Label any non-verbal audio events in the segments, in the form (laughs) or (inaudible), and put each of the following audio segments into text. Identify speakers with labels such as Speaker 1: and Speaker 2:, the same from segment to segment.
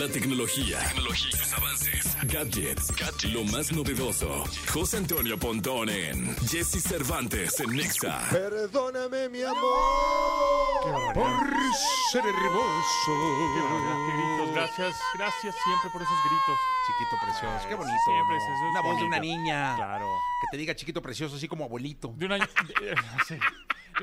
Speaker 1: La tecnología, tecnología, sus avances, gadgets, lo más novedoso. José Antonio Pontón en Jesse Cervantes en Nexa.
Speaker 2: Perdóname, mi amor, por ser hermoso.
Speaker 3: Qué gritos, gracias, gracias siempre por esos gritos.
Speaker 2: Chiquito precioso, qué bonito.
Speaker 3: Siempre
Speaker 2: Una voz de una niña.
Speaker 3: Claro.
Speaker 2: Que te diga chiquito precioso, así como abuelito.
Speaker 3: De una, (laughs) sí,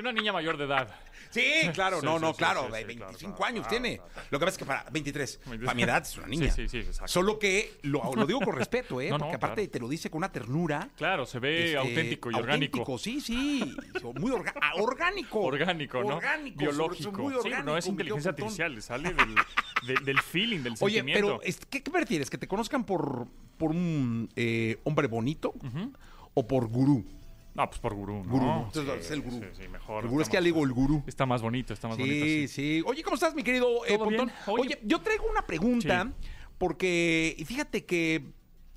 Speaker 3: una niña mayor de edad.
Speaker 2: Sí, claro,
Speaker 3: Sí,
Speaker 2: no,
Speaker 3: sí,
Speaker 2: no,
Speaker 3: sí,
Speaker 2: claro.
Speaker 3: sí, sí, claro,
Speaker 2: 25
Speaker 3: claro,
Speaker 2: años
Speaker 3: claro,
Speaker 2: tiene.
Speaker 3: claro.
Speaker 2: Lo que pasa es que para 23,
Speaker 3: 23.
Speaker 2: para mi edad es una (laughs) niña.
Speaker 3: Sí, sí, sí, exacto.
Speaker 2: Solo que lo, lo digo con (laughs) respeto, ¿eh?
Speaker 3: No, no,
Speaker 2: Porque aparte
Speaker 3: claro.
Speaker 2: te lo dice con una ternura.
Speaker 3: Claro, se ve
Speaker 2: este,
Speaker 3: auténtico y orgánico.
Speaker 2: auténtico, Sí, sí. Muy orga- ah, orgánico.
Speaker 3: Orgánico, ¿no?
Speaker 2: Orgánico.
Speaker 3: Biológico.
Speaker 2: sobre- muy
Speaker 3: sí,
Speaker 2: orgánico,
Speaker 3: no es
Speaker 2: mi
Speaker 3: inteligencia
Speaker 2: Pontón.
Speaker 3: artificial, sale del, (laughs) de- del feeling, del
Speaker 2: Oye,
Speaker 3: sentimiento.
Speaker 2: pero ¿qué, qué prefieres? ¿Que te conozcan por, por un eh, hombre bonito o por gurú?
Speaker 3: No, pues por gurú, ¿no?
Speaker 2: Gurú, entonces es el gurú.
Speaker 3: Sí, sí, mejor.
Speaker 2: El gurú es que digo el gurú.
Speaker 3: Está más bonito, está más bonito.
Speaker 2: Sí,
Speaker 3: sí.
Speaker 2: Oye, ¿cómo estás, mi querido eh. Pontón? Oye,
Speaker 3: Oye,
Speaker 2: yo traigo una pregunta porque fíjate que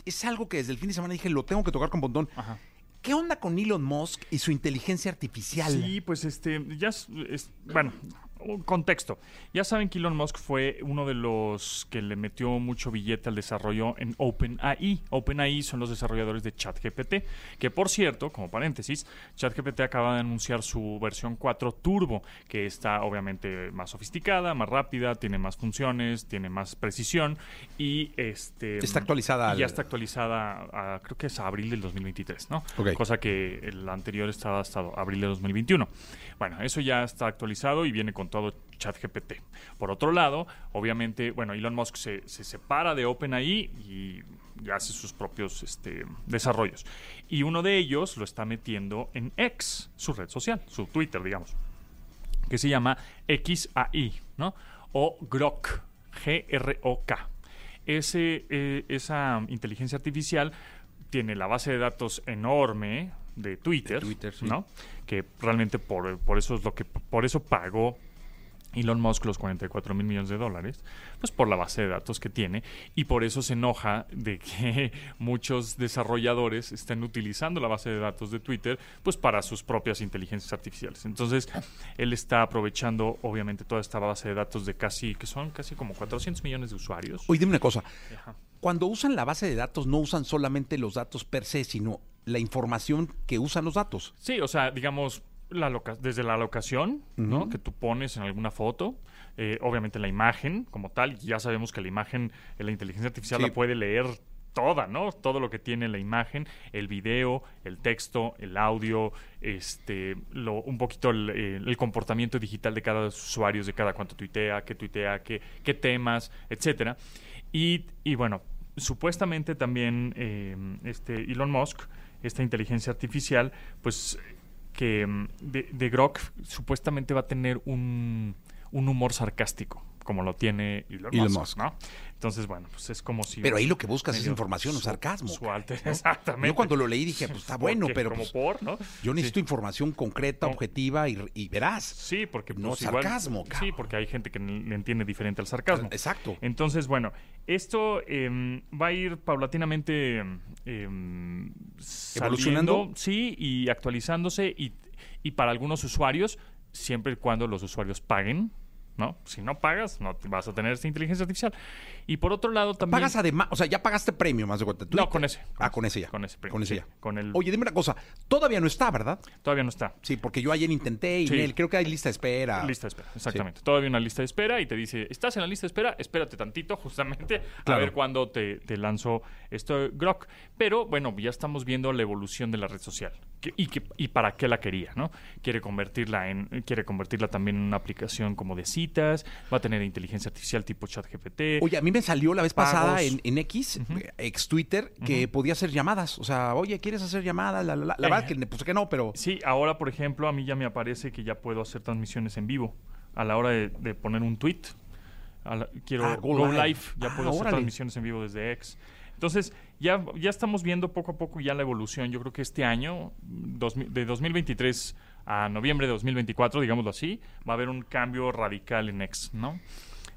Speaker 2: es algo que desde el fin de semana dije, lo tengo que tocar con Pontón.
Speaker 3: Ajá.
Speaker 2: ¿Qué onda con Elon Musk y su inteligencia artificial?
Speaker 3: Sí, pues este, ya, es- es- bueno, contexto. Ya saben que Elon Musk fue uno de los que le metió mucho billete al desarrollo en OpenAI. OpenAI son los desarrolladores de ChatGPT, que por cierto, como paréntesis, ChatGPT acaba de anunciar su versión 4 Turbo, que está obviamente más sofisticada, más rápida, tiene más funciones, tiene más precisión y este
Speaker 2: Está actualizada al-
Speaker 3: ya está actualizada a, creo que es a abril del 2023, ¿no?
Speaker 2: Ok.
Speaker 3: Cosa que el anterior estaba hasta abril de 2021. Bueno, eso ya está actualizado y viene con todo ChatGPT. Por otro lado, obviamente, bueno, Elon Musk se, se separa de OpenAI y hace sus propios este, desarrollos. Y uno de ellos lo está metiendo en X, su red social, su Twitter, digamos, que se llama XAI, ¿no? O Grok, G-R-O-K. Ese, eh, esa inteligencia artificial tiene la base de datos enorme de Twitter,
Speaker 2: De Twitter, sí.
Speaker 3: ¿no? Que realmente por, por eso es lo que por eso pagó Elon Musk los 44 mil millones de dólares, pues por la base de datos que tiene y por eso se enoja de que (laughs) muchos desarrolladores estén utilizando la base de datos de Twitter pues para sus propias inteligencias artificiales. Entonces, él está aprovechando obviamente toda esta base de datos de casi, que son casi como 400 millones de usuarios.
Speaker 2: Oye, dime una cosa.
Speaker 3: Ajá.
Speaker 2: Cuando usan la base de datos, no usan solamente los datos per se, sino la información que usan los datos.
Speaker 3: Sí, o sea, digamos, la loca- desde la locación, ¿no? Que tú pones en alguna foto, eh, obviamente la imagen como tal, ya sabemos que la imagen, eh, la inteligencia artificial
Speaker 2: Sí.
Speaker 3: la puede leer toda, ¿no? Todo lo que tiene la imagen, el video, el texto, el audio, este, lo, un poquito el, eh, el comportamiento digital de cada usuario, de cada cuánto tuitea, qué tuitea, qué, qué temas, etcétera. Y, y bueno, supuestamente también eh, este Elon Musk, esta inteligencia artificial, pues que mm, de, de Grok supuestamente va a tener un, un humor sarcástico, como lo tiene Elon,
Speaker 2: Elon
Speaker 3: Musk,
Speaker 2: Musk.
Speaker 3: ¿no? Entonces, bueno, pues es como si...
Speaker 2: Pero ahí lo que buscas es información o sarcasmo.
Speaker 3: su
Speaker 2: cara,
Speaker 3: alter-
Speaker 2: ¿no?
Speaker 3: Exactamente.
Speaker 2: Yo cuando lo leí dije, pues está (laughs) bueno,
Speaker 3: Porque
Speaker 2: pero
Speaker 3: Como
Speaker 2: pues,
Speaker 3: por, ¿no?
Speaker 2: yo necesito
Speaker 3: Sí.
Speaker 2: información concreta,
Speaker 3: No.
Speaker 2: objetiva y, y veraz.
Speaker 3: Sí, porque
Speaker 2: No
Speaker 3: pues, igual-
Speaker 2: sarcasmo,
Speaker 3: Sí,
Speaker 2: cabrón.
Speaker 3: porque hay gente que le entiende diferente al sarcasmo.
Speaker 2: Exacto.
Speaker 3: Entonces, bueno, esto em, va a ir paulatinamente em,
Speaker 2: ¿Evolucionando?
Speaker 3: Sí, y actualizándose y, y para algunos usuarios, siempre y cuando los usuarios paguen, ¿no? Si no pagas, no vas a tener esta inteligencia artificial. Y por otro lado también...
Speaker 2: Pagas además, o sea, ya pagaste premio, más de cuenta.
Speaker 3: No, con ese.
Speaker 2: Ah, con ese ya.
Speaker 3: Con ese premio,
Speaker 2: Con ese
Speaker 3: sí,
Speaker 2: ya.
Speaker 3: con el-
Speaker 2: Oye, dime una cosa. Todavía no está, ¿verdad?
Speaker 3: Todavía no está.
Speaker 2: Sí, porque yo ayer intenté y
Speaker 3: Sí.
Speaker 2: Creo que hay lista de espera.
Speaker 3: Lista de espera, exactamente. Todavía una lista de espera y te dice, estás en la lista de espera, espérate tantito justamente a ver cuándo te, te lanzo esto Grok. Pero bueno, ya estamos viendo la evolución de la red social que- y, que, y para qué la quería, ¿no? Quiere convertirla en, quiere convertirla también en una aplicación como de va a tener inteligencia artificial tipo ChatGPT.
Speaker 2: Oye, a mí me salió la vez pasada en, en X, ex Twitter, que podía hacer llamadas. O sea, oye, ¿quieres hacer llamadas? La, la, la. La
Speaker 3: Eh.
Speaker 2: verdad que pues que no, pero
Speaker 3: Sí, ahora por ejemplo a mí ya me aparece que ya puedo hacer transmisiones en vivo a la hora de, de poner un tweet. a la- quiero
Speaker 2: Ah, Go
Speaker 3: Go,
Speaker 2: Live.
Speaker 3: Live, ya
Speaker 2: Ah,
Speaker 3: puedo hacer
Speaker 2: órale.
Speaker 3: transmisiones en vivo desde X. Entonces, ya, ya estamos viendo poco a poco ya la evolución. Yo creo que este año, dos de 2023 a noviembre de 2024, digámoslo así, va a haber un cambio radical en X, ¿no?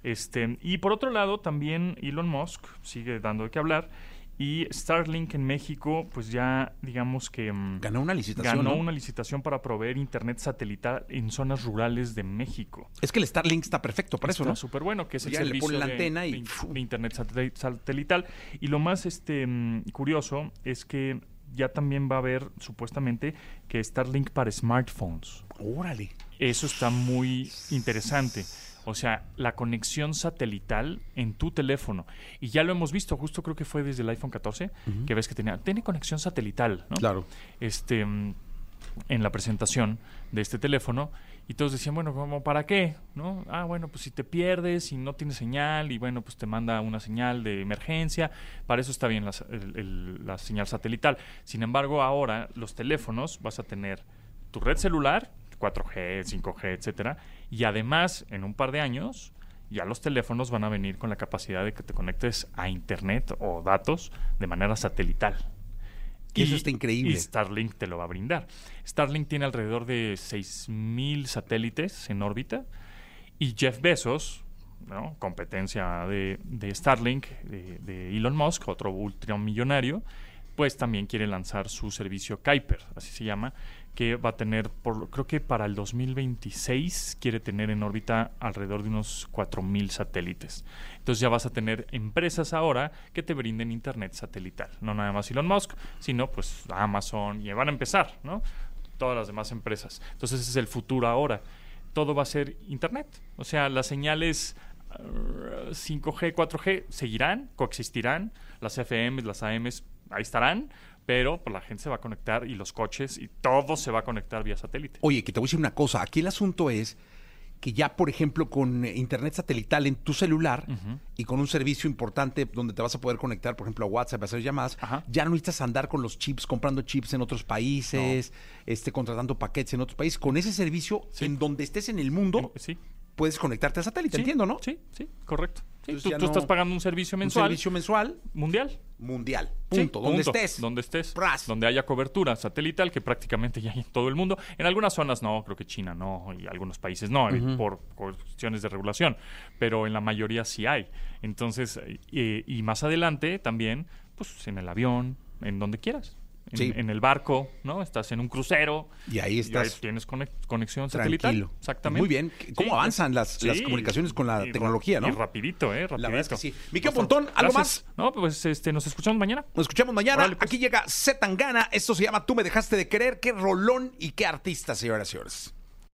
Speaker 3: Este, y por otro lado, también Elon Musk sigue dando de qué hablar Y Starlink en México, pues ya digamos que... mm,
Speaker 2: Ganó una licitación.
Speaker 3: ganó
Speaker 2: ¿no?
Speaker 3: una licitación para proveer internet satelital en zonas rurales de México.
Speaker 2: Es que el Starlink está perfecto para eso,
Speaker 3: Está
Speaker 2: ¿no?
Speaker 3: súper bueno, que es el
Speaker 2: Ya le
Speaker 3: servicio
Speaker 2: ponen la
Speaker 3: de,
Speaker 2: antena y
Speaker 3: internet satel- satelital. Y lo más este mm, curioso es que ya también va a haber supuestamente que Starlink para smartphones.
Speaker 2: Órale.
Speaker 3: Eso está muy interesante. O sea, la conexión satelital en tu teléfono. Y ya lo hemos visto, justo creo que fue desde el iPhone 14, que ves que tenía, tiene conexión satelital, ¿no?
Speaker 2: Claro.
Speaker 3: este, mm, en la presentación de este teléfono y todos decían, bueno, ¿cómo para qué? ¿No? Ah, bueno, pues si te pierdes y no tienes señal y bueno, pues te manda una señal de emergencia, para eso está bien la, el- el- la señal satelital. Sin embargo, ahora los teléfonos vas a tener tu red celular, 4G, 5G, etcétera, y además, en un par de años, ya los teléfonos van a venir con la capacidad de que te conectes a internet o datos de manera satelital.
Speaker 2: Que eso está increíble.
Speaker 3: Y Starlink te lo va a brindar. Starlink tiene alrededor de 6.000 satélites en órbita y Jeff Bezos, ¿no? competencia de, de Starlink, de, de Elon Musk, otro ultramillonario, pues también quiere lanzar su servicio Kuiper, así se llama, que va a tener, por, creo que para el 2026 quiere tener en órbita alrededor de unos 4.000 satélites. Entonces ya vas a tener empresas ahora que te brinden internet satelital. No nada más Elon Musk, sino pues Amazon y van a empezar, ¿no? Todas las demás empresas. Entonces es el futuro ahora. Todo va a ser internet. O sea, las señales eh, 5G, 4G seguirán, coexistirán. Las FMs, las AMs, ahí estarán. Pero pues, la gente se va a conectar y los coches y todo se va a conectar vía satélite.
Speaker 2: Oye, que te voy a decir una cosa. Aquí el asunto es que ya, por ejemplo, con eh, internet satelital en tu celular y con un servicio importante donde te vas a poder conectar, por ejemplo, a WhatsApp, a hacer llamadas,
Speaker 3: Ajá.
Speaker 2: ya no necesitas andar con los chips, comprando chips en otros países, este, contratando paquetes en otros países. Con ese servicio,
Speaker 3: Sí.
Speaker 2: en donde estés en el mundo,
Speaker 3: Sí.
Speaker 2: puedes conectarte a satélite,
Speaker 3: Sí,
Speaker 2: entiendo, ¿no?
Speaker 3: Sí, sí, correcto. Sí, tú,
Speaker 2: ya
Speaker 3: tú
Speaker 2: no-
Speaker 3: estás pagando un servicio
Speaker 2: Un
Speaker 3: mensual
Speaker 2: servicio mensual
Speaker 3: mundial.
Speaker 2: mundial.
Speaker 3: Sí,
Speaker 2: Punto. donde estés.
Speaker 3: Donde estés.
Speaker 2: Pras.
Speaker 3: Donde haya cobertura satelital, que prácticamente ya hay en todo el mundo. En algunas zonas no, creo que China no, y algunos países no, eh, por cuestiones de regulación. Pero en la mayoría sí hay. Entonces, eh, y más adelante también, pues en el avión, en donde quieras. En,
Speaker 2: Sí.
Speaker 3: en el barco, ¿no? Estás en un crucero.
Speaker 2: Y ahí estás
Speaker 3: tienes conex- conexión satelital.
Speaker 2: tranquilo.
Speaker 3: Exactamente.
Speaker 2: Muy bien. ¿Cómo
Speaker 3: Sí,
Speaker 2: avanzan las, las
Speaker 3: sí,
Speaker 2: comunicaciones con la
Speaker 3: y
Speaker 2: tecnología, no?
Speaker 3: Y rapidito, ¿eh? Rapidito.
Speaker 2: La verdad es que sí. Miquel. Pontón, ¿algo
Speaker 3: Gracias. No, pues este, nos escuchamos mañana.
Speaker 2: Nos escuchamos mañana.
Speaker 3: Órale, pues.
Speaker 2: Aquí llega Z Tangana. Esto se llama Tú me dejaste de querer. Qué rolón y qué artista, señoras y señores.